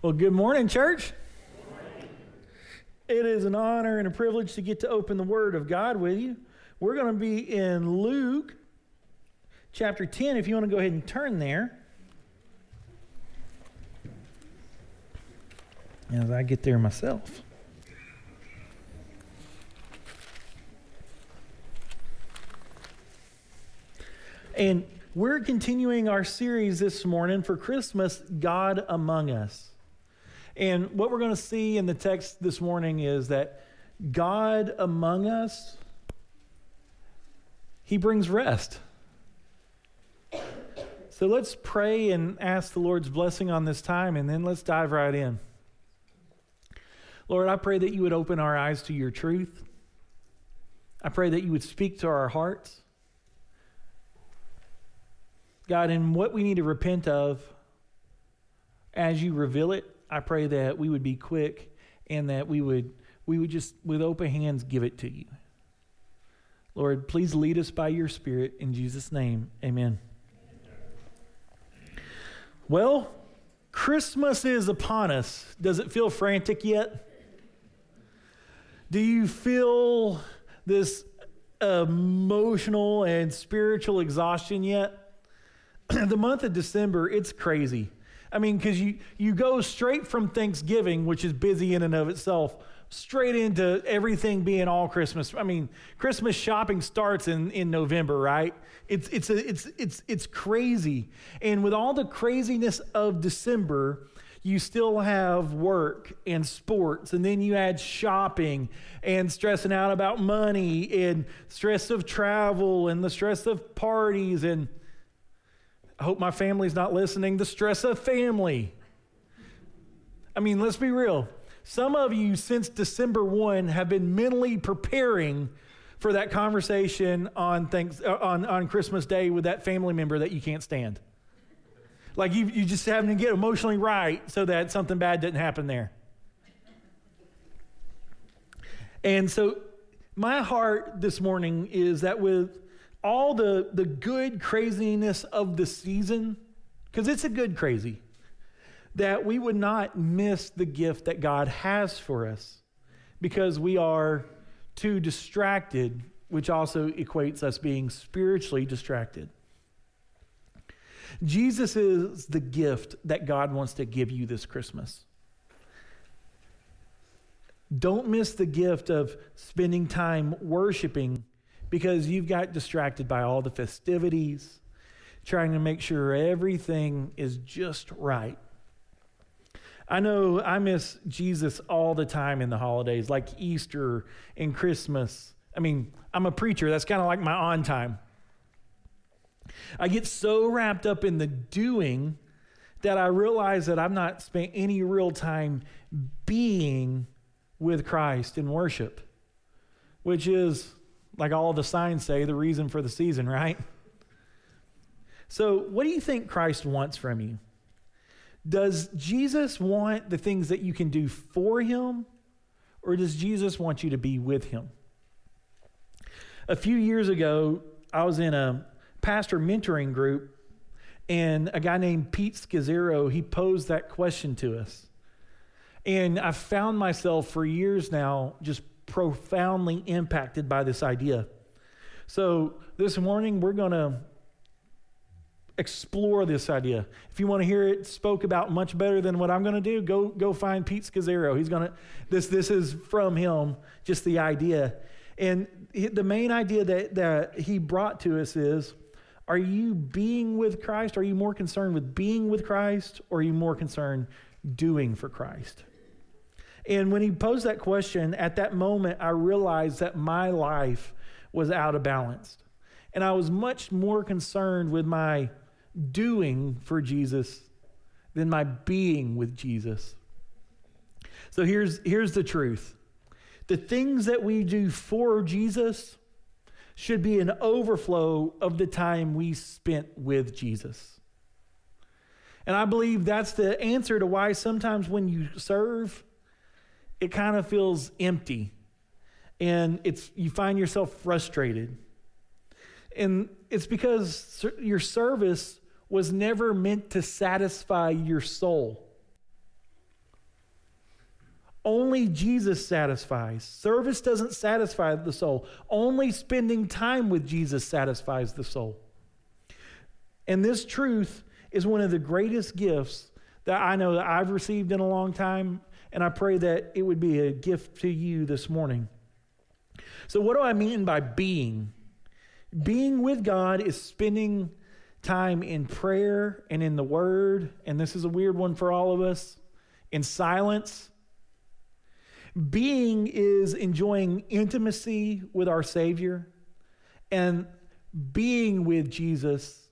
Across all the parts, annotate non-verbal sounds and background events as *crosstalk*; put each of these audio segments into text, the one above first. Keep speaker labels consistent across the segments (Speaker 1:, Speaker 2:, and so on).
Speaker 1: Well, good morning, church. It is an honor and a privilege to get to open the Word of God with you. We're going to be in Luke chapter 10, if you want to go ahead and turn there. As I get there myself. And we're continuing our series this morning for Christmas, God Among Us. And what we're going to see in the text this morning is that God among us, He brings rest. So let's pray and ask the Lord's blessing on this time, and then let's dive right in. Lord, I pray that you would open our eyes to your truth. I pray that you would speak to our hearts. God, in what we need to repent of, as you reveal it, I pray that we would be quick and that we would we would just with open hands give it to you. Lord, please lead us by your spirit in Jesus name. Amen. Well, Christmas is upon us. Does it feel frantic yet? Do you feel this emotional and spiritual exhaustion yet? *clears throat* the month of December, it's crazy. I mean, because you, you go straight from Thanksgiving, which is busy in and of itself, straight into everything being all Christmas. I mean, Christmas shopping starts in, in November, right? It's, it's, a, it's, it's, it's crazy. And with all the craziness of December, you still have work and sports, and then you add shopping and stressing out about money and stress of travel and the stress of parties and I hope my family's not listening. The stress of family. I mean, let's be real. Some of you, since December 1, have been mentally preparing for that conversation on, thanks, uh, on, on Christmas Day with that family member that you can't stand. Like you, you just having to get emotionally right so that something bad didn't happen there. And so, my heart this morning is that with all the, the good craziness of the season, because it's a good crazy, that we would not miss the gift that God has for us because we are too distracted, which also equates us being spiritually distracted. Jesus is the gift that God wants to give you this Christmas. Don't miss the gift of spending time worshiping because you've got distracted by all the festivities, trying to make sure everything is just right. I know I miss Jesus all the time in the holidays, like Easter and Christmas. I mean, I'm a preacher, that's kind of like my on time. I get so wrapped up in the doing that I realize that I've not spent any real time being with Christ in worship, which is like all the signs say, the reason for the season, *laughs* right? So, what do you think Christ wants from you? Does Jesus want the things that you can do for him, or does Jesus want you to be with him? A few years ago, I was in a pastor mentoring group, and a guy named Pete Scazzero, he posed that question to us. And I found myself for years now just profoundly impacted by this idea. So, this morning we're going to explore this idea. If you want to hear it spoke about much better than what I'm going to do, go go find Pete Scazzero. He's going to this this is from him, just the idea. And the main idea that that he brought to us is are you being with Christ? Are you more concerned with being with Christ or are you more concerned doing for Christ? And when he posed that question, at that moment, I realized that my life was out of balance. And I was much more concerned with my doing for Jesus than my being with Jesus. So here's, here's the truth the things that we do for Jesus should be an overflow of the time we spent with Jesus. And I believe that's the answer to why sometimes when you serve, it kind of feels empty and it's you find yourself frustrated and it's because your service was never meant to satisfy your soul Only Jesus satisfies. Service doesn't satisfy the soul. Only spending time with Jesus satisfies the soul. And this truth is one of the greatest gifts that I know that I've received in a long time, and I pray that it would be a gift to you this morning. So, what do I mean by being? Being with God is spending time in prayer and in the Word, and this is a weird one for all of us, in silence. Being is enjoying intimacy with our Savior, and being with Jesus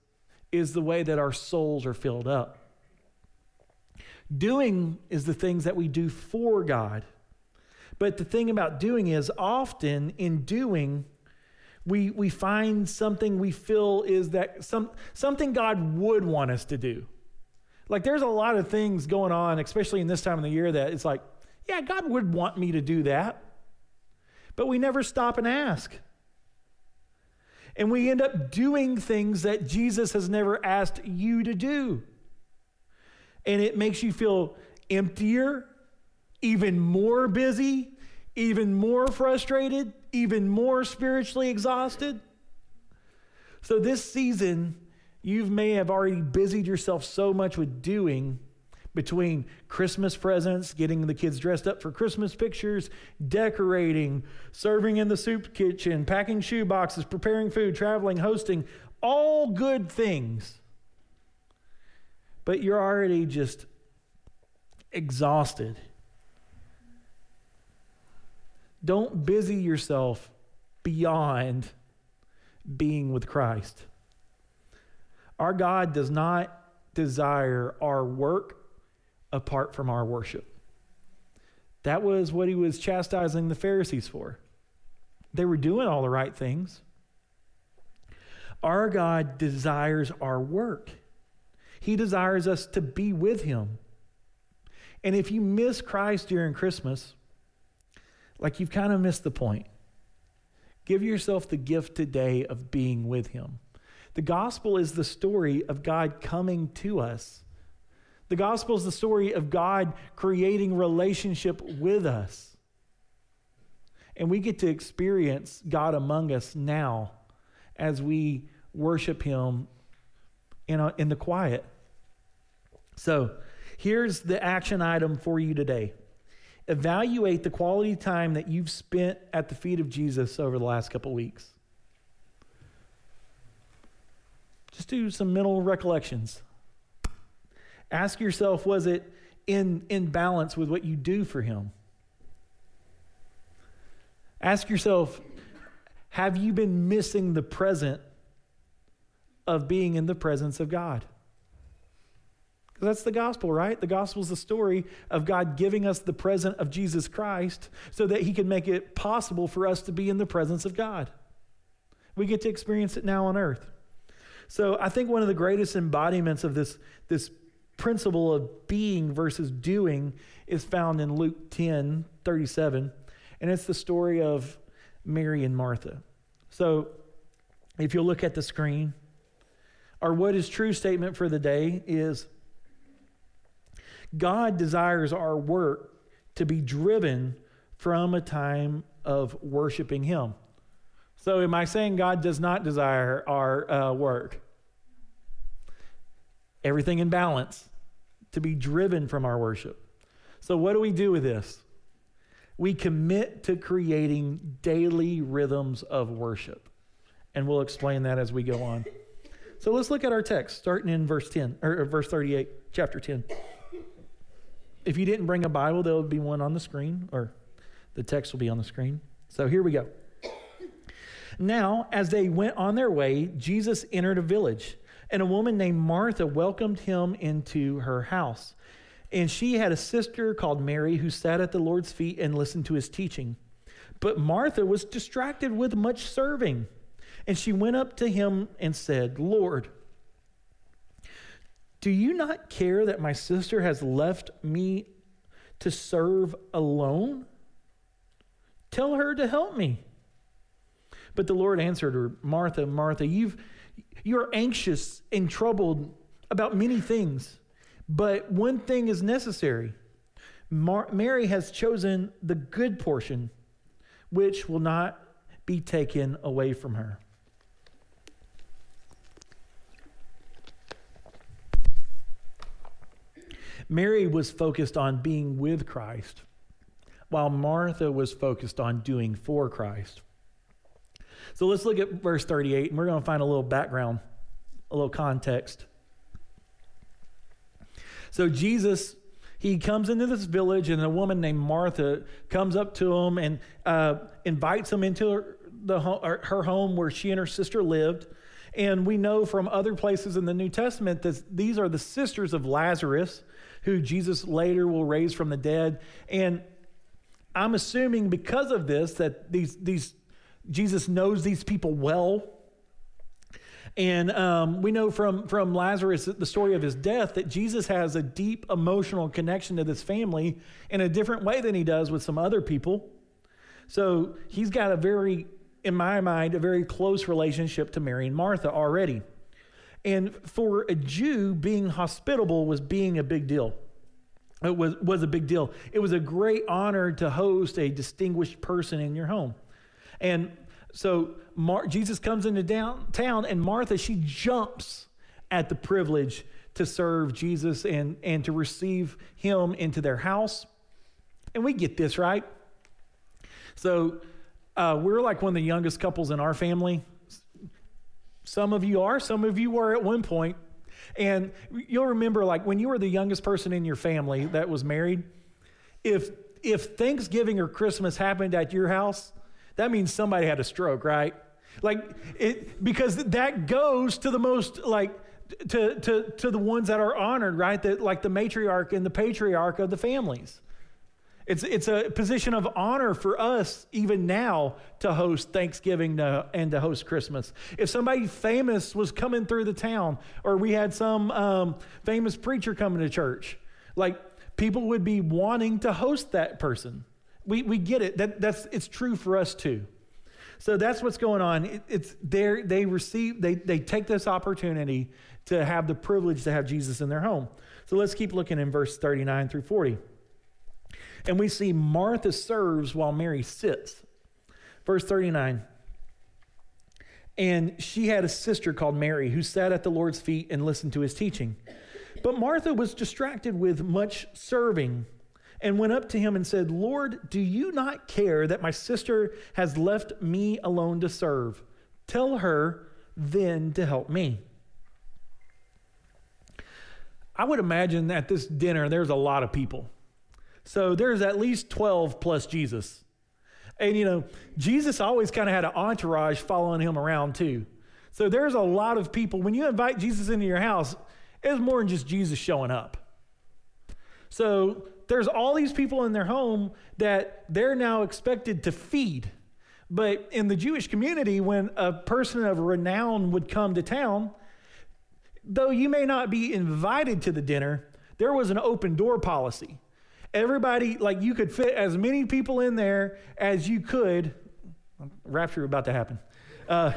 Speaker 1: is the way that our souls are filled up. Doing is the things that we do for God. But the thing about doing is often in doing, we, we find something we feel is that some, something God would want us to do. Like there's a lot of things going on, especially in this time of the year, that it's like, yeah, God would want me to do that. But we never stop and ask. And we end up doing things that Jesus has never asked you to do. And it makes you feel emptier, even more busy, even more frustrated, even more spiritually exhausted. So, this season, you may have already busied yourself so much with doing between Christmas presents, getting the kids dressed up for Christmas pictures, decorating, serving in the soup kitchen, packing shoe boxes, preparing food, traveling, hosting, all good things. But you're already just exhausted. Don't busy yourself beyond being with Christ. Our God does not desire our work apart from our worship. That was what he was chastising the Pharisees for. They were doing all the right things. Our God desires our work. He desires us to be with him. And if you miss Christ during Christmas, like you've kind of missed the point. Give yourself the gift today of being with Him. The gospel is the story of God coming to us. The gospel is the story of God creating relationship with us. And we get to experience God among us now as we worship Him in, a, in the quiet. So here's the action item for you today evaluate the quality time that you've spent at the feet of Jesus over the last couple weeks. Just do some mental recollections. Ask yourself was it in, in balance with what you do for Him? Ask yourself have you been missing the present of being in the presence of God? Because that's the gospel, right? The gospel is the story of God giving us the present of Jesus Christ so that he can make it possible for us to be in the presence of God. We get to experience it now on earth. So I think one of the greatest embodiments of this, this principle of being versus doing is found in Luke 10 37. And it's the story of Mary and Martha. So if you'll look at the screen, our what is true statement for the day is God desires our work to be driven from a time of worshiping Him. So, am I saying God does not desire our uh, work? Everything in balance to be driven from our worship. So, what do we do with this? We commit to creating daily rhythms of worship. And we'll explain that as we go on. So, let's look at our text, starting in verse 10, or verse 38, chapter 10. If you didn't bring a Bible, there will be one on the screen, or the text will be on the screen. So here we go. Now, as they went on their way, Jesus entered a village, and a woman named Martha welcomed him into her house. And she had a sister called Mary who sat at the Lord's feet and listened to his teaching. But Martha was distracted with much serving. And she went up to him and said, Lord, do you not care that my sister has left me to serve alone? Tell her to help me. But the Lord answered her, Martha, Martha, you've, you're anxious and troubled about many things, but one thing is necessary. Mar- Mary has chosen the good portion, which will not be taken away from her. Mary was focused on being with Christ, while Martha was focused on doing for Christ. So let's look at verse 38, and we're going to find a little background, a little context. So Jesus, he comes into this village, and a woman named Martha comes up to him and uh, invites him into her, the, her home where she and her sister lived. And we know from other places in the New Testament that these are the sisters of Lazarus, who Jesus later will raise from the dead. And I'm assuming because of this that these, these Jesus knows these people well. And um, we know from, from Lazarus, the story of his death, that Jesus has a deep emotional connection to this family in a different way than he does with some other people. So he's got a very, in my mind, a very close relationship to Mary and Martha already. And for a Jew, being hospitable was being a big deal. It was, was a big deal. It was a great honor to host a distinguished person in your home. And so Mar- Jesus comes into downtown, and Martha, she jumps at the privilege to serve Jesus and, and to receive him into their house. And we get this, right? So uh, we're like one of the youngest couples in our family. Some of you are, some of you were at one point. And you'll remember, like, when you were the youngest person in your family that was married, if if Thanksgiving or Christmas happened at your house, that means somebody had a stroke, right? Like it because that goes to the most like to to to the ones that are honored, right? That like the matriarch and the patriarch of the families. It's, it's a position of honor for us, even now, to host Thanksgiving to, and to host Christmas. If somebody famous was coming through the town, or we had some um, famous preacher coming to church, like people would be wanting to host that person. We, we get it. That, that's, it's true for us too. So that's what's going on. It, it's there. They receive. They they take this opportunity to have the privilege to have Jesus in their home. So let's keep looking in verse 39 through 40. And we see Martha serves while Mary sits. Verse 39. And she had a sister called Mary who sat at the Lord's feet and listened to his teaching. But Martha was distracted with much serving and went up to him and said, Lord, do you not care that my sister has left me alone to serve? Tell her then to help me. I would imagine at this dinner there's a lot of people. So there's at least 12 plus Jesus. And you know, Jesus always kind of had an entourage following him around too. So there's a lot of people. When you invite Jesus into your house, it's more than just Jesus showing up. So there's all these people in their home that they're now expected to feed. But in the Jewish community, when a person of renown would come to town, though you may not be invited to the dinner, there was an open door policy. Everybody, like you could fit as many people in there as you could. Rapture about to happen. Uh,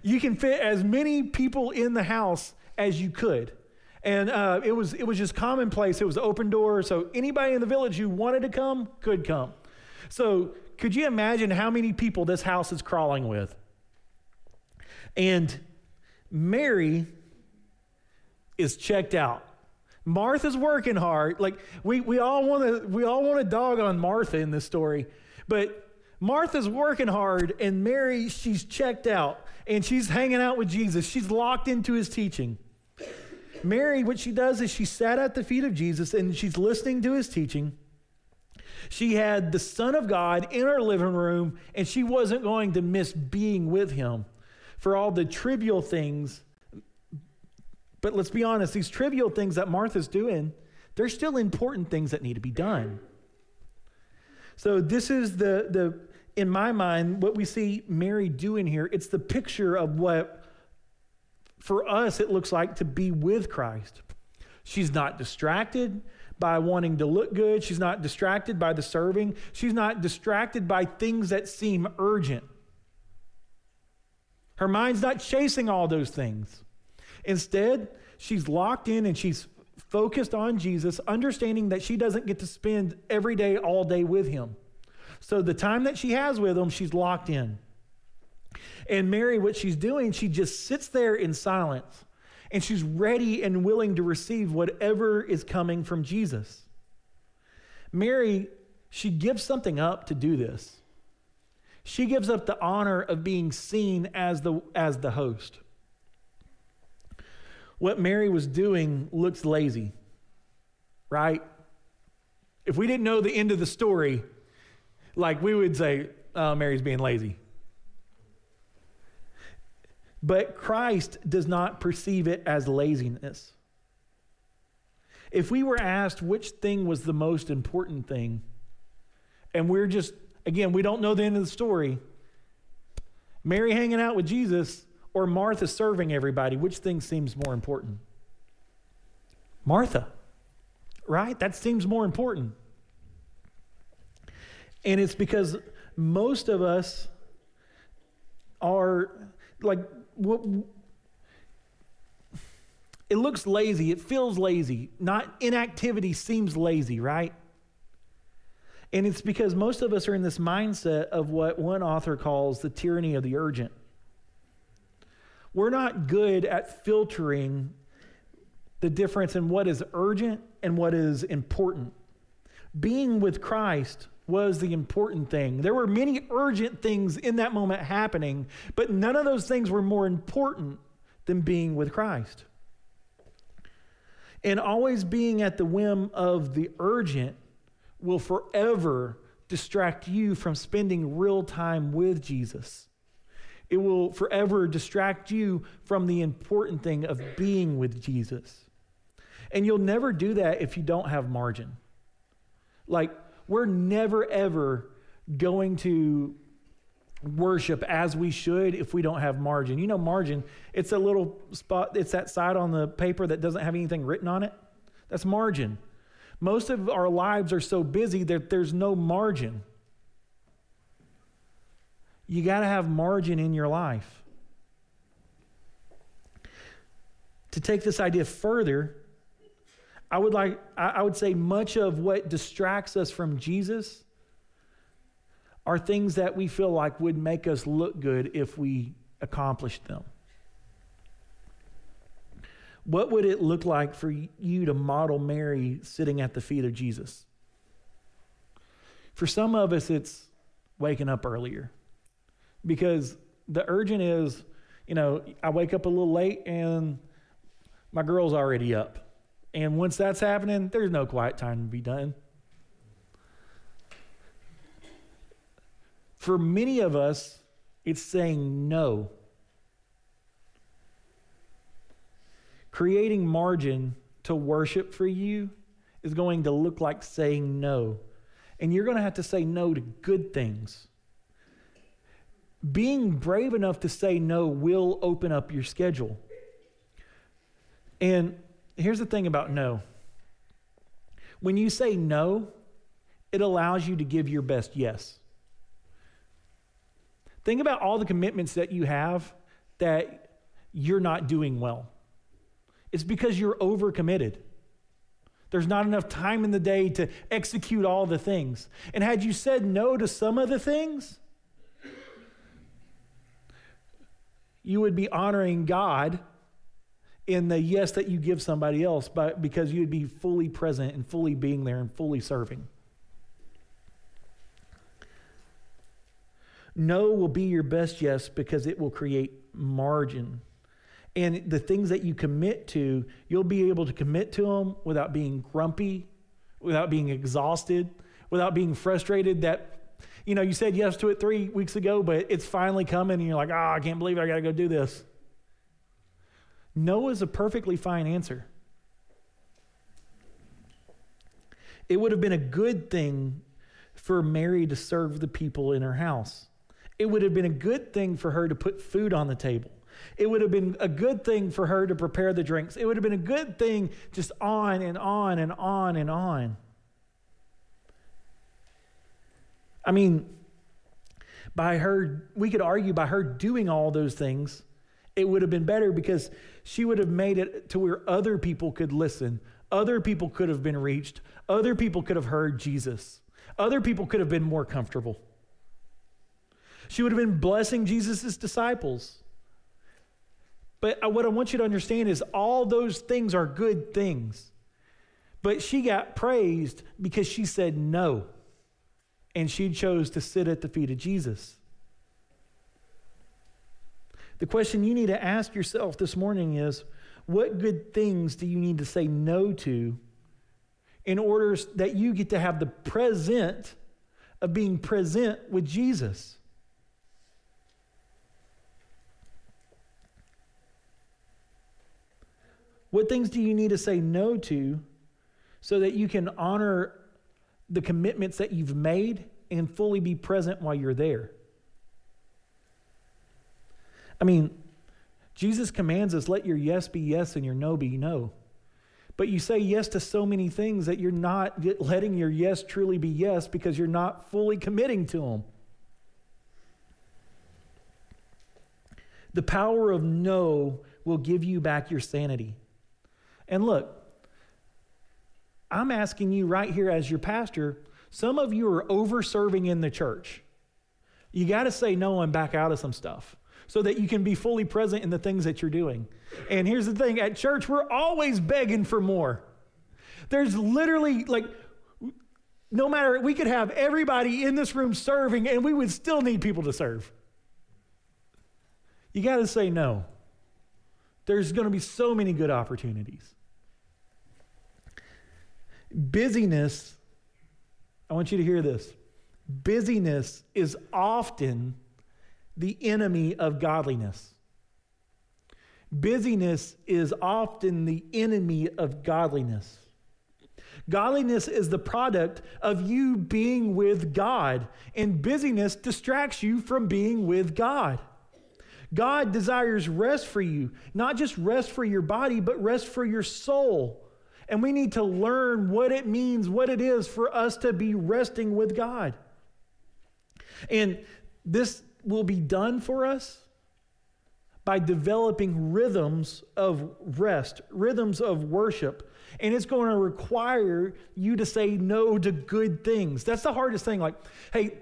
Speaker 1: you can fit as many people in the house as you could. And uh, it, was, it was just commonplace. It was open door. So anybody in the village who wanted to come could come. So could you imagine how many people this house is crawling with? And Mary is checked out. Martha's working hard. Like we, we all want to we all want to dog on Martha in this story, but Martha's working hard, and Mary she's checked out, and she's hanging out with Jesus. She's locked into his teaching. Mary, what she does is she sat at the feet of Jesus and she's listening to his teaching. She had the Son of God in her living room, and she wasn't going to miss being with him for all the trivial things. But let's be honest, these trivial things that Martha's doing, they're still important things that need to be done. So this is the the in my mind what we see Mary doing here. It's the picture of what for us, it looks like to be with Christ. She's not distracted by wanting to look good. She's not distracted by the serving. She's not distracted by things that seem urgent. Her mind's not chasing all those things. Instead, she's locked in and she's focused on Jesus, understanding that she doesn't get to spend every day, all day with him. So the time that she has with him, she's locked in. And Mary, what she's doing, she just sits there in silence and she's ready and willing to receive whatever is coming from Jesus. Mary, she gives something up to do this. She gives up the honor of being seen as the, as the host. What Mary was doing looks lazy, right? If we didn't know the end of the story, like we would say, oh, Mary's being lazy. But Christ does not perceive it as laziness. If we were asked which thing was the most important thing, and we're just, again, we don't know the end of the story, Mary hanging out with Jesus or Martha serving everybody, which thing seems more important? Martha, right? That seems more important. And it's because most of us are like, what, it looks lazy, it feels lazy. Not inactivity seems lazy, right? And it's because most of us are in this mindset of what one author calls the tyranny of the urgent. We're not good at filtering the difference in what is urgent and what is important. Being with Christ was the important thing. There were many urgent things in that moment happening, but none of those things were more important than being with Christ. And always being at the whim of the urgent will forever distract you from spending real time with Jesus. It will forever distract you from the important thing of being with Jesus. And you'll never do that if you don't have margin. Like, we're never, ever going to worship as we should if we don't have margin. You know, margin, it's a little spot, it's that side on the paper that doesn't have anything written on it. That's margin. Most of our lives are so busy that there's no margin. You got to have margin in your life. To take this idea further, I would like I would say much of what distracts us from Jesus are things that we feel like would make us look good if we accomplished them. What would it look like for you to model Mary sitting at the feet of Jesus? For some of us, it's waking up earlier because the urgent is, you know, I wake up a little late and my girl's already up. And once that's happening, there's no quiet time to be done. For many of us, it's saying no. Creating margin to worship for you is going to look like saying no. And you're going to have to say no to good things. Being brave enough to say no will open up your schedule. And here's the thing about no when you say no, it allows you to give your best yes. Think about all the commitments that you have that you're not doing well. It's because you're overcommitted. There's not enough time in the day to execute all the things. And had you said no to some of the things, you would be honoring God in the yes that you give somebody else, but because you'd be fully present and fully being there and fully serving. No will be your best yes because it will create margin. And the things that you commit to, you'll be able to commit to them without being grumpy, without being exhausted, without being frustrated that, you know, you said yes to it three weeks ago, but it's finally coming and you're like, oh, I can't believe it. I got to go do this. No is a perfectly fine answer. It would have been a good thing for Mary to serve the people in her house. It would have been a good thing for her to put food on the table. It would have been a good thing for her to prepare the drinks. It would have been a good thing just on and on and on and on. I mean, by her, we could argue by her doing all those things, it would have been better because she would have made it to where other people could listen, other people could have been reached, other people could have heard Jesus, other people could have been more comfortable. She would have been blessing Jesus' disciples. But uh, what I want you to understand is all those things are good things. But she got praised because she said no. And she chose to sit at the feet of Jesus. The question you need to ask yourself this morning is what good things do you need to say no to in order that you get to have the present of being present with Jesus? What things do you need to say no to so that you can honor the commitments that you've made and fully be present while you're there? I mean, Jesus commands us let your yes be yes and your no be no. But you say yes to so many things that you're not letting your yes truly be yes because you're not fully committing to them. The power of no will give you back your sanity. And look, I'm asking you right here as your pastor, some of you are over serving in the church. You got to say no and back out of some stuff so that you can be fully present in the things that you're doing. And here's the thing at church, we're always begging for more. There's literally like, no matter, we could have everybody in this room serving and we would still need people to serve. You got to say no. There's going to be so many good opportunities. Busyness, I want you to hear this. Busyness is often the enemy of godliness. Busyness is often the enemy of godliness. Godliness is the product of you being with God, and busyness distracts you from being with God. God desires rest for you, not just rest for your body, but rest for your soul. And we need to learn what it means, what it is for us to be resting with God. And this will be done for us by developing rhythms of rest, rhythms of worship. And it's going to require you to say no to good things. That's the hardest thing. Like, hey,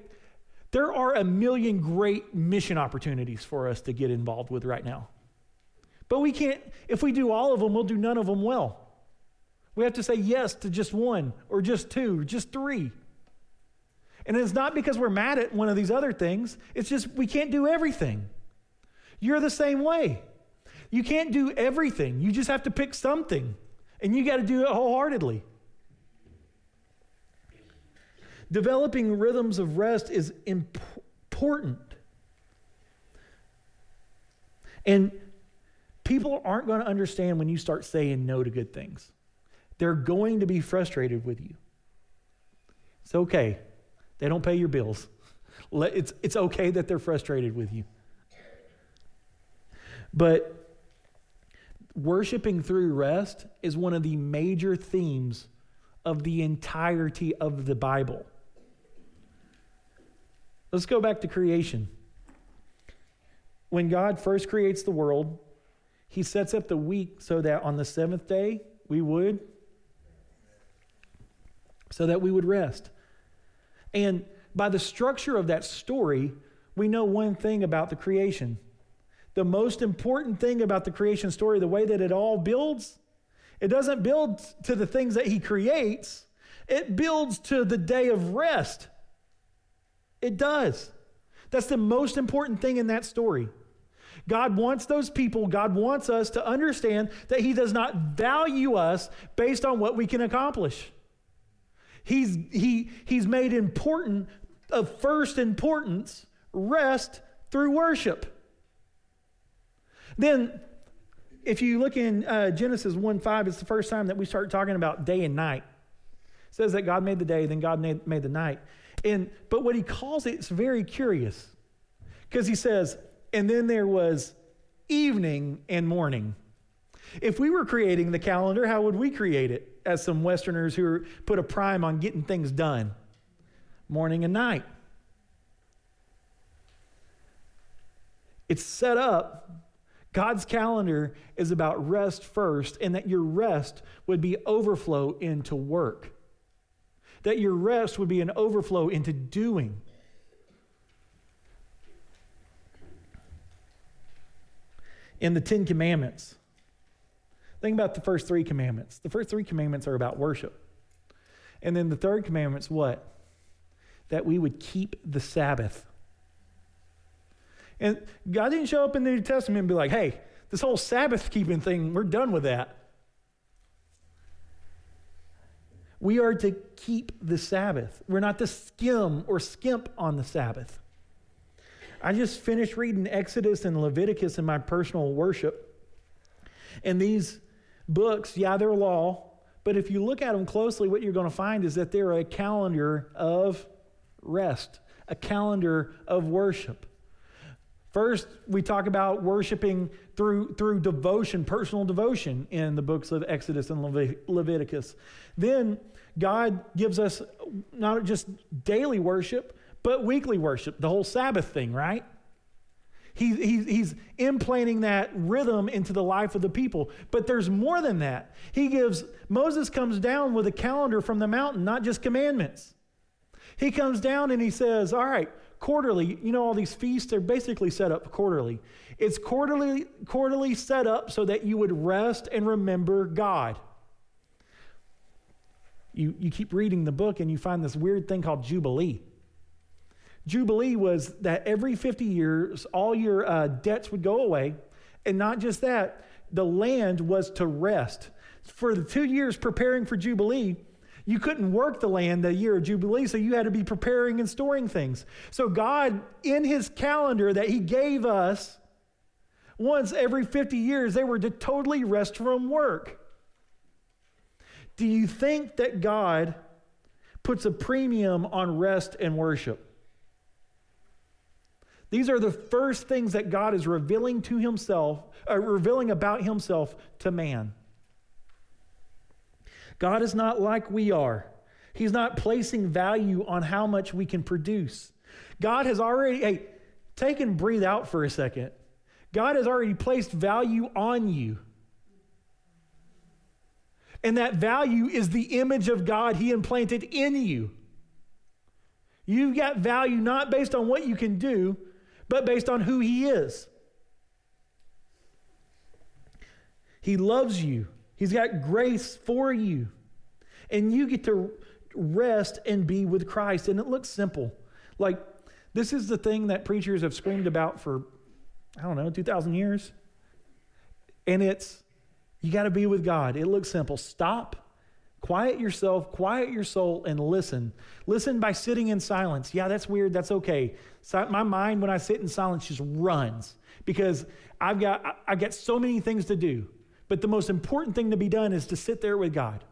Speaker 1: there are a million great mission opportunities for us to get involved with right now. But we can't, if we do all of them, we'll do none of them well. We have to say yes to just one, or just two, or just three. And it's not because we're mad at one of these other things, it's just we can't do everything. You're the same way. You can't do everything, you just have to pick something, and you got to do it wholeheartedly. Developing rhythms of rest is important. And people aren't going to understand when you start saying no to good things. They're going to be frustrated with you. It's okay. They don't pay your bills. It's, it's okay that they're frustrated with you. But worshiping through rest is one of the major themes of the entirety of the Bible. Let's go back to creation. When God first creates the world, he sets up the week so that on the seventh day we would so that we would rest. And by the structure of that story, we know one thing about the creation. The most important thing about the creation story, the way that it all builds, it doesn't build to the things that he creates, it builds to the day of rest. It does. That's the most important thing in that story. God wants those people, God wants us to understand that He does not value us based on what we can accomplish. He's, he, he's made important, of first importance, rest through worship. Then, if you look in uh, Genesis 1 5, it's the first time that we start talking about day and night. It says that God made the day, then God made, made the night. And, but what he calls it, it's very curious because he says, and then there was evening and morning. If we were creating the calendar, how would we create it? As some Westerners who put a prime on getting things done morning and night. It's set up. God's calendar is about rest first, and that your rest would be overflow into work. That your rest would be an overflow into doing. In the Ten Commandments, think about the first three commandments. The first three commandments are about worship. And then the third commandment's what? That we would keep the Sabbath. And God didn't show up in the New Testament and be like, hey, this whole Sabbath keeping thing, we're done with that. We are to keep the Sabbath. We're not to skim or skimp on the Sabbath. I just finished reading Exodus and Leviticus in my personal worship. And these books, yeah, they're law, but if you look at them closely, what you're going to find is that they're a calendar of rest, a calendar of worship. First, we talk about worshiping through, through devotion, personal devotion in the books of Exodus and Leviticus. Then, God gives us not just daily worship, but weekly worship, the whole Sabbath thing, right? He, he, he's implanting that rhythm into the life of the people. But there's more than that. He gives, Moses comes down with a calendar from the mountain, not just commandments. He comes down and he says, All right, quarterly, you know, all these feasts are basically set up quarterly. It's quarterly, quarterly set up so that you would rest and remember God. You, you keep reading the book and you find this weird thing called Jubilee. Jubilee was that every 50 years, all your uh, debts would go away. And not just that, the land was to rest. For the two years preparing for Jubilee, you couldn't work the land the year of Jubilee, so you had to be preparing and storing things. So, God, in His calendar that He gave us, once every 50 years, they were to totally rest from work. Do you think that God puts a premium on rest and worship? These are the first things that God is revealing to Himself, uh, revealing about Himself to man. God is not like we are. He's not placing value on how much we can produce. God has already, hey, take and breathe out for a second. God has already placed value on you. And that value is the image of God He implanted in you. You've got value not based on what you can do, but based on who He is. He loves you. He's got grace for you. And you get to rest and be with Christ. And it looks simple. Like, this is the thing that preachers have screamed about for, I don't know, 2,000 years. And it's, you got to be with God. It looks simple. Stop, quiet yourself, quiet your soul, and listen. Listen by sitting in silence. Yeah, that's weird. That's okay. So my mind, when I sit in silence, just runs because I've got, I've got so many things to do. But the most important thing to be done is to sit there with God.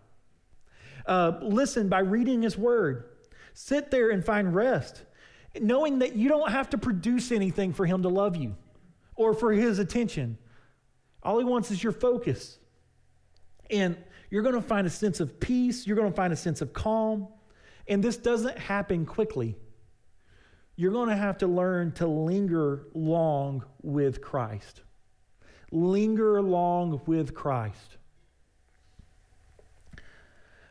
Speaker 1: Uh, listen by reading His Word. Sit there and find rest, knowing that you don't have to produce anything for Him to love you or for His attention. All He wants is your focus. And you're going to find a sense of peace, you're going to find a sense of calm. And this doesn't happen quickly. You're going to have to learn to linger long with Christ linger long with Christ.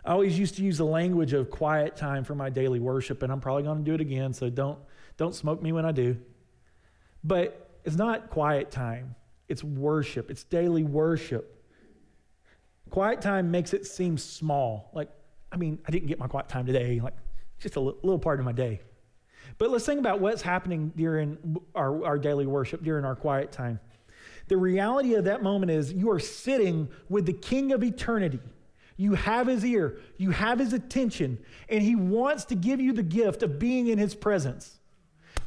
Speaker 1: I always used to use the language of quiet time for my daily worship, and I'm probably going to do it again, so don't, don't smoke me when I do. But it's not quiet time, it's worship, it's daily worship. Quiet time makes it seem small. Like, I mean, I didn't get my quiet time today, like, just a little part of my day. But let's think about what's happening during our, our daily worship, during our quiet time. The reality of that moment is you are sitting with the King of eternity. You have his ear, you have his attention, and he wants to give you the gift of being in his presence.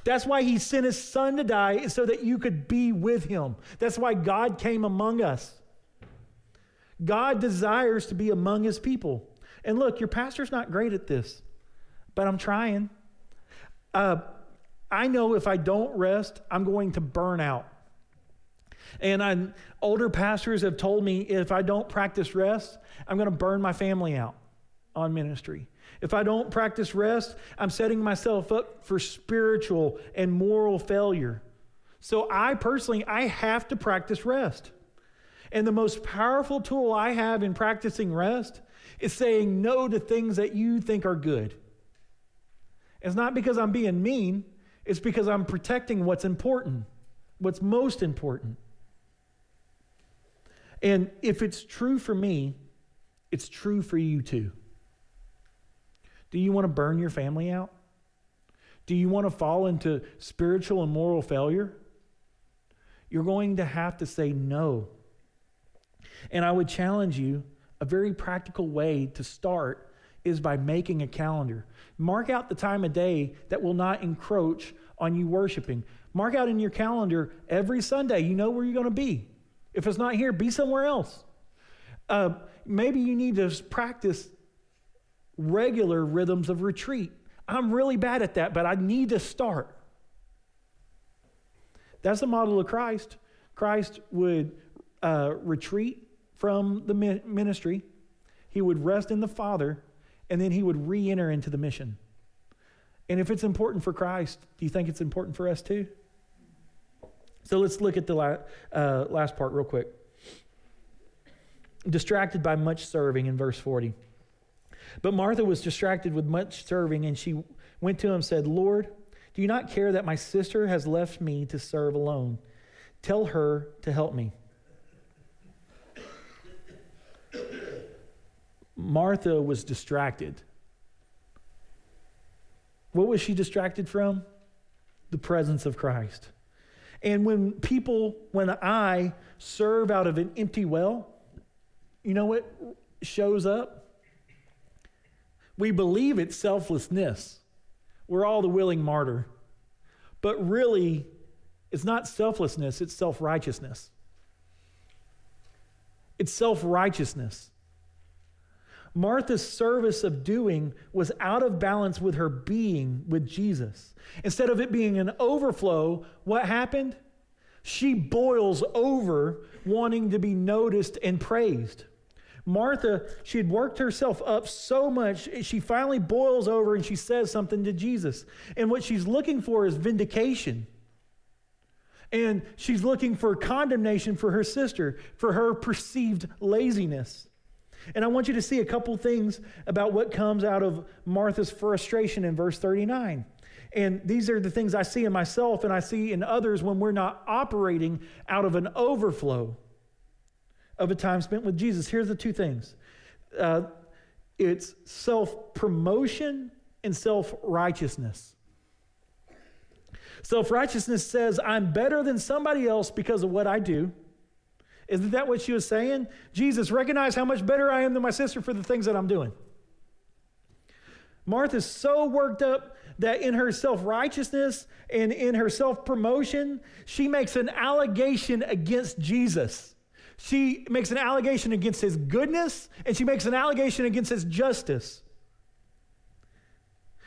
Speaker 1: That's why he sent his son to die so that you could be with him. That's why God came among us. God desires to be among his people. And look, your pastor's not great at this, but I'm trying. Uh, I know if I don't rest, I'm going to burn out. And I, older pastors have told me if I don't practice rest, I'm going to burn my family out on ministry. If I don't practice rest, I'm setting myself up for spiritual and moral failure. So I personally, I have to practice rest. And the most powerful tool I have in practicing rest is saying no to things that you think are good. It's not because I'm being mean, it's because I'm protecting what's important, what's most important. And if it's true for me, it's true for you too. Do you want to burn your family out? Do you want to fall into spiritual and moral failure? You're going to have to say no. And I would challenge you a very practical way to start is by making a calendar. Mark out the time of day that will not encroach on you worshiping. Mark out in your calendar every Sunday. You know where you're going to be. If it's not here, be somewhere else. Uh, maybe you need to practice regular rhythms of retreat. I'm really bad at that, but I need to start. That's the model of Christ. Christ would uh, retreat from the ministry, he would rest in the Father, and then he would re enter into the mission. And if it's important for Christ, do you think it's important for us too? So let's look at the la- uh, last part real quick. Distracted by much serving in verse 40. But Martha was distracted with much serving, and she went to him and said, Lord, do you not care that my sister has left me to serve alone? Tell her to help me. Martha was distracted. What was she distracted from? The presence of Christ. And when people, when I serve out of an empty well, you know what shows up? We believe it's selflessness. We're all the willing martyr. But really, it's not selflessness, it's self righteousness. It's self righteousness. Martha's service of doing was out of balance with her being with Jesus. Instead of it being an overflow, what happened? She boils over wanting to be noticed and praised. Martha, she had worked herself up so much, she finally boils over and she says something to Jesus. And what she's looking for is vindication. And she's looking for condemnation for her sister, for her perceived laziness. And I want you to see a couple things about what comes out of Martha's frustration in verse 39. And these are the things I see in myself and I see in others when we're not operating out of an overflow of a time spent with Jesus. Here's the two things uh, it's self promotion and self righteousness. Self righteousness says, I'm better than somebody else because of what I do. Isn't that what she was saying? Jesus, recognize how much better I am than my sister for the things that I'm doing. Martha's so worked up that in her self righteousness and in her self promotion, she makes an allegation against Jesus. She makes an allegation against his goodness and she makes an allegation against his justice.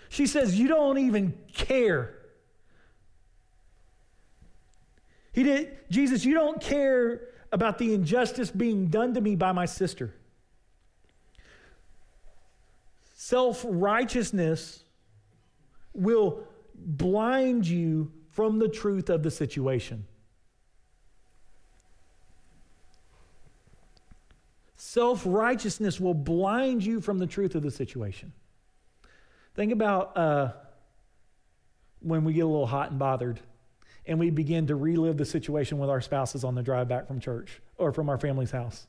Speaker 1: She says, You don't even care. He did, Jesus, you don't care about the injustice being done to me by my sister. Self righteousness will blind you from the truth of the situation. Self righteousness will blind you from the truth of the situation. Think about uh, when we get a little hot and bothered and we begin to relive the situation with our spouses on the drive back from church or from our family's house.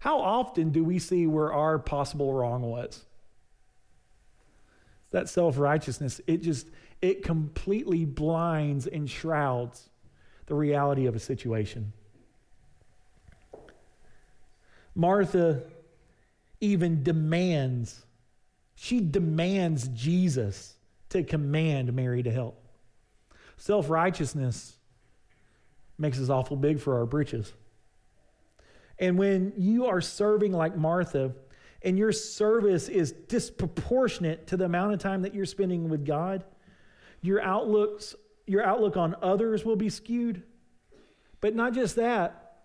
Speaker 1: How often do we see where our possible wrong was? That self righteousness, it just, it completely blinds and shrouds the reality of a situation. Martha even demands, she demands Jesus to command Mary to help. Self righteousness makes us awful big for our britches. And when you are serving like Martha, and your service is disproportionate to the amount of time that you're spending with God, your outlooks, your outlook on others will be skewed. But not just that,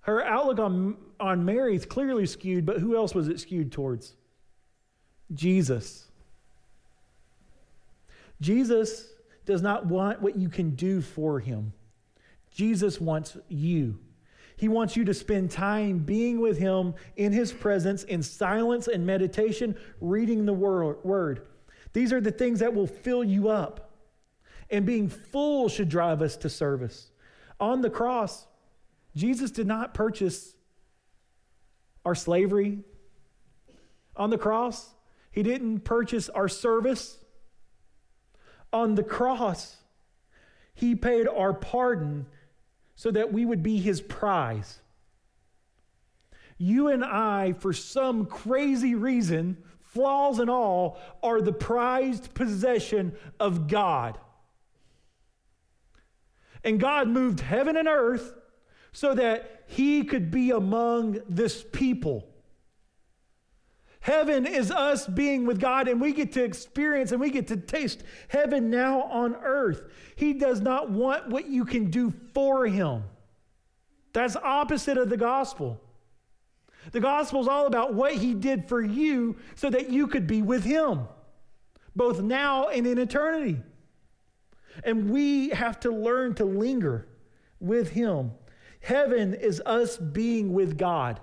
Speaker 1: her outlook on, on Mary is clearly skewed, but who else was it skewed towards? Jesus. Jesus does not want what you can do for him. Jesus wants you. He wants you to spend time being with him in his presence in silence and meditation, reading the word. These are the things that will fill you up. And being full should drive us to service. On the cross, Jesus did not purchase our slavery. On the cross, he didn't purchase our service. On the cross, he paid our pardon so that we would be his prize. You and I, for some crazy reason, flaws and all, are the prized possession of God. And God moved heaven and earth so that he could be among this people. Heaven is us being with God, and we get to experience and we get to taste heaven now on earth. He does not want what you can do for him. That's opposite of the gospel. The gospel is all about what he did for you so that you could be with him, both now and in eternity. And we have to learn to linger with him. Heaven is us being with God.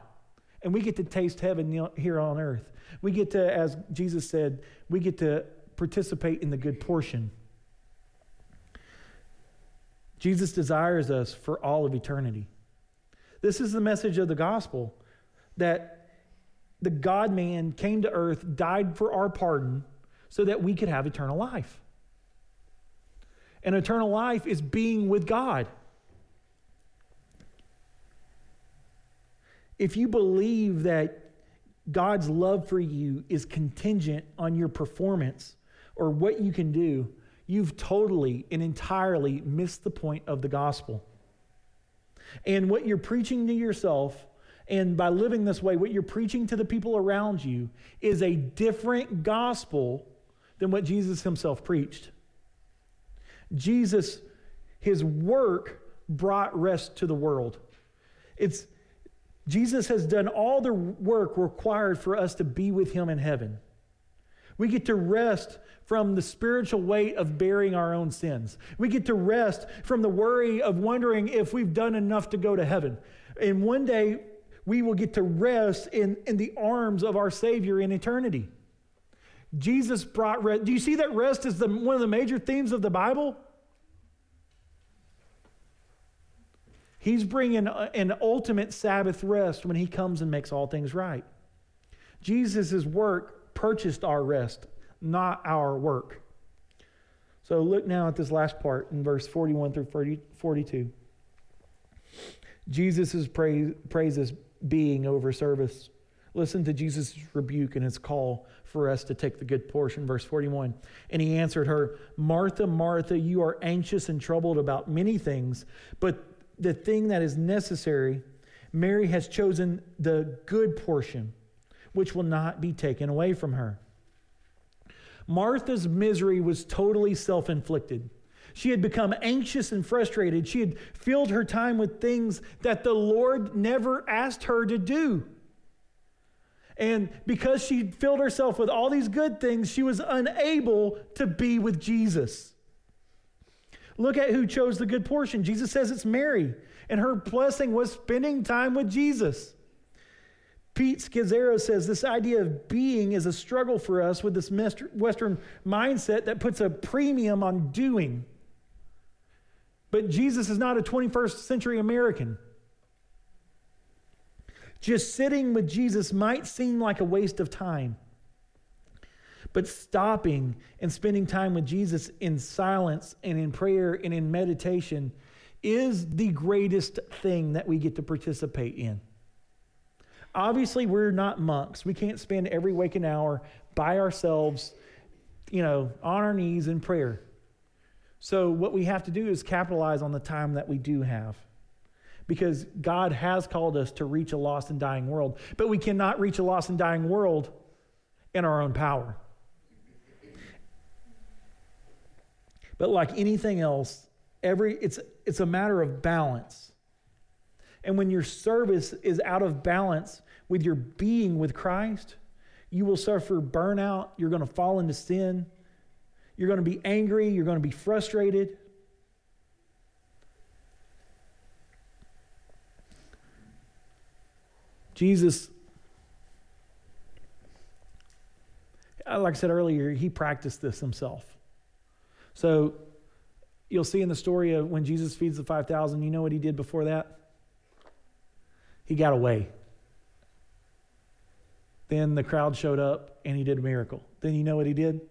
Speaker 1: And we get to taste heaven here on earth. We get to, as Jesus said, we get to participate in the good portion. Jesus desires us for all of eternity. This is the message of the gospel that the God man came to earth, died for our pardon, so that we could have eternal life. And eternal life is being with God. If you believe that God's love for you is contingent on your performance or what you can do, you've totally and entirely missed the point of the gospel. And what you're preaching to yourself, and by living this way, what you're preaching to the people around you is a different gospel than what Jesus himself preached. Jesus, his work brought rest to the world. It's Jesus has done all the work required for us to be with him in heaven. We get to rest from the spiritual weight of bearing our own sins. We get to rest from the worry of wondering if we've done enough to go to heaven. And one day, we will get to rest in, in the arms of our Savior in eternity. Jesus brought rest. Do you see that rest is the, one of the major themes of the Bible? He's bringing uh, an ultimate Sabbath rest when he comes and makes all things right. Jesus' work purchased our rest, not our work. So look now at this last part in verse 41 through 40, 42. Jesus' praise, praises being over service. Listen to Jesus' rebuke and his call for us to take the good portion. Verse 41. And he answered her, Martha, Martha, you are anxious and troubled about many things, but the thing that is necessary, Mary has chosen the good portion, which will not be taken away from her. Martha's misery was totally self inflicted. She had become anxious and frustrated. She had filled her time with things that the Lord never asked her to do. And because she filled herself with all these good things, she was unable to be with Jesus. Look at who chose the good portion. Jesus says it's Mary, and her blessing was spending time with Jesus. Pete Scazzero says this idea of being is a struggle for us with this Western mindset that puts a premium on doing. But Jesus is not a 21st century American. Just sitting with Jesus might seem like a waste of time. But stopping and spending time with Jesus in silence and in prayer and in meditation is the greatest thing that we get to participate in. Obviously, we're not monks. We can't spend every waking hour by ourselves, you know, on our knees in prayer. So, what we have to do is capitalize on the time that we do have. Because God has called us to reach a lost and dying world, but we cannot reach a lost and dying world in our own power. But like anything else, every it's it's a matter of balance. And when your service is out of balance with your being with Christ, you will suffer burnout, you're going to fall into sin. You're going to be angry. You're going to be frustrated. Jesus, like I said earlier, he practiced this himself. So you'll see in the story of when Jesus feeds the 5,000, you know what he did before that? He got away. Then the crowd showed up and he did a miracle. Then you know what he did?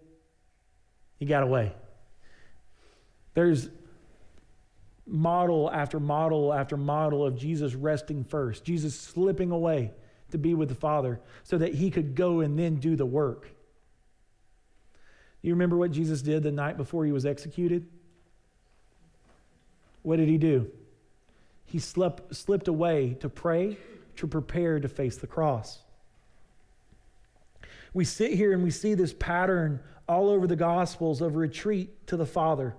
Speaker 1: He got away. There's model after model after model of Jesus resting first, Jesus slipping away to be with the Father so that he could go and then do the work. You remember what Jesus did the night before he was executed? What did he do? He slept, slipped away to pray, to prepare to face the cross. We sit here and we see this pattern all over the Gospels of retreat to the Father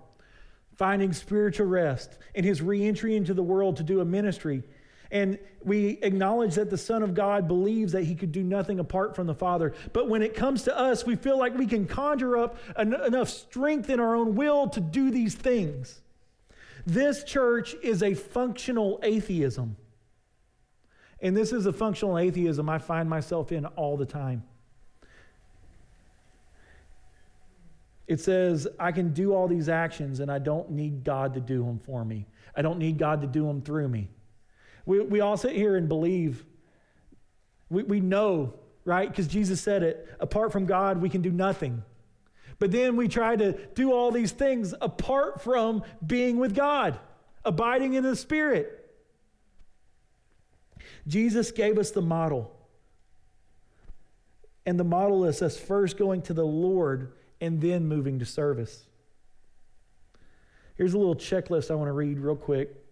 Speaker 1: finding spiritual rest, and his reentry into the world to do a ministry. And we acknowledge that the Son of God believes that he could do nothing apart from the Father. But when it comes to us, we feel like we can conjure up en- enough strength in our own will to do these things. This church is a functional atheism. And this is a functional atheism I find myself in all the time. It says, I can do all these actions and I don't need God to do them for me. I don't need God to do them through me. We, we all sit here and believe. We, we know, right? Because Jesus said it apart from God, we can do nothing. But then we try to do all these things apart from being with God, abiding in the Spirit. Jesus gave us the model. And the model is us first going to the Lord and then moving to service. Here's a little checklist I want to read real quick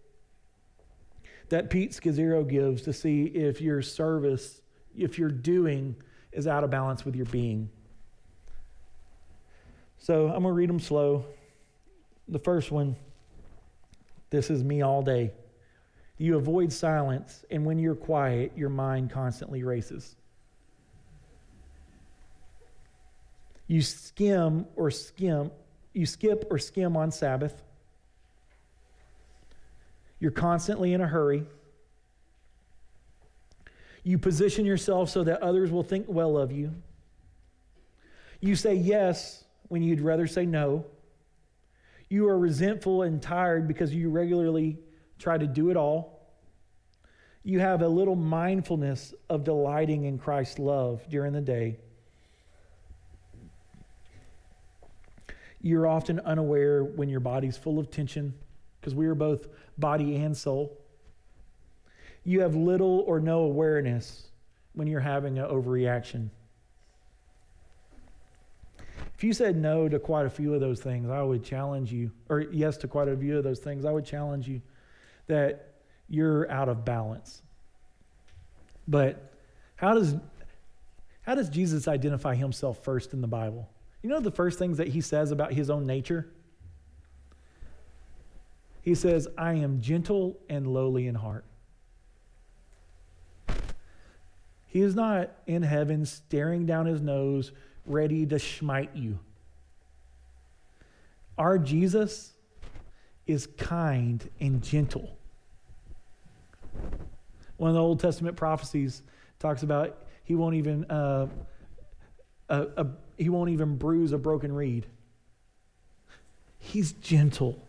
Speaker 1: that Pete Scazzero gives to see if your service, if your doing, is out of balance with your being. So I'm going to read them slow. The first one this is me all day. You avoid silence, and when you're quiet, your mind constantly races. You skim or skim, you skip or skim on Sabbath. You're constantly in a hurry. You position yourself so that others will think well of you. You say yes when you'd rather say no. You are resentful and tired because you regularly try to do it all. You have a little mindfulness of delighting in Christ's love during the day. You're often unaware when your body's full of tension, because we are both body and soul. You have little or no awareness when you're having an overreaction. If you said no to quite a few of those things, I would challenge you, or yes to quite a few of those things, I would challenge you that you're out of balance. But how does, how does Jesus identify himself first in the Bible? You know the first things that he says about his own nature? He says, I am gentle and lowly in heart. He is not in heaven staring down his nose, ready to smite you. Our Jesus is kind and gentle. One of the Old Testament prophecies talks about he won't even uh, a, a, he won't even bruise a broken reed. He's gentle.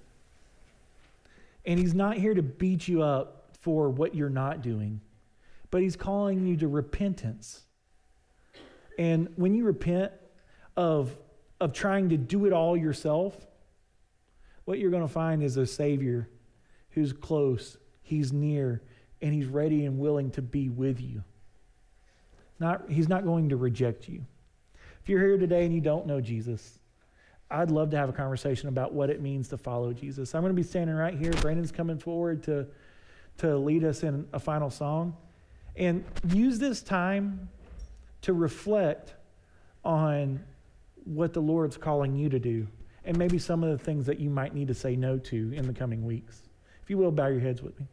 Speaker 1: And he's not here to beat you up for what you're not doing, but he's calling you to repentance. And when you repent of, of trying to do it all yourself, what you're going to find is a Savior who's close, he's near, and he's ready and willing to be with you. Not, he's not going to reject you. If you're here today and you don't know Jesus, I'd love to have a conversation about what it means to follow Jesus. I'm going to be standing right here. Brandon's coming forward to, to lead us in a final song. And use this time to reflect on what the Lord's calling you to do and maybe some of the things that you might need to say no to in the coming weeks. If you will, bow your heads with me.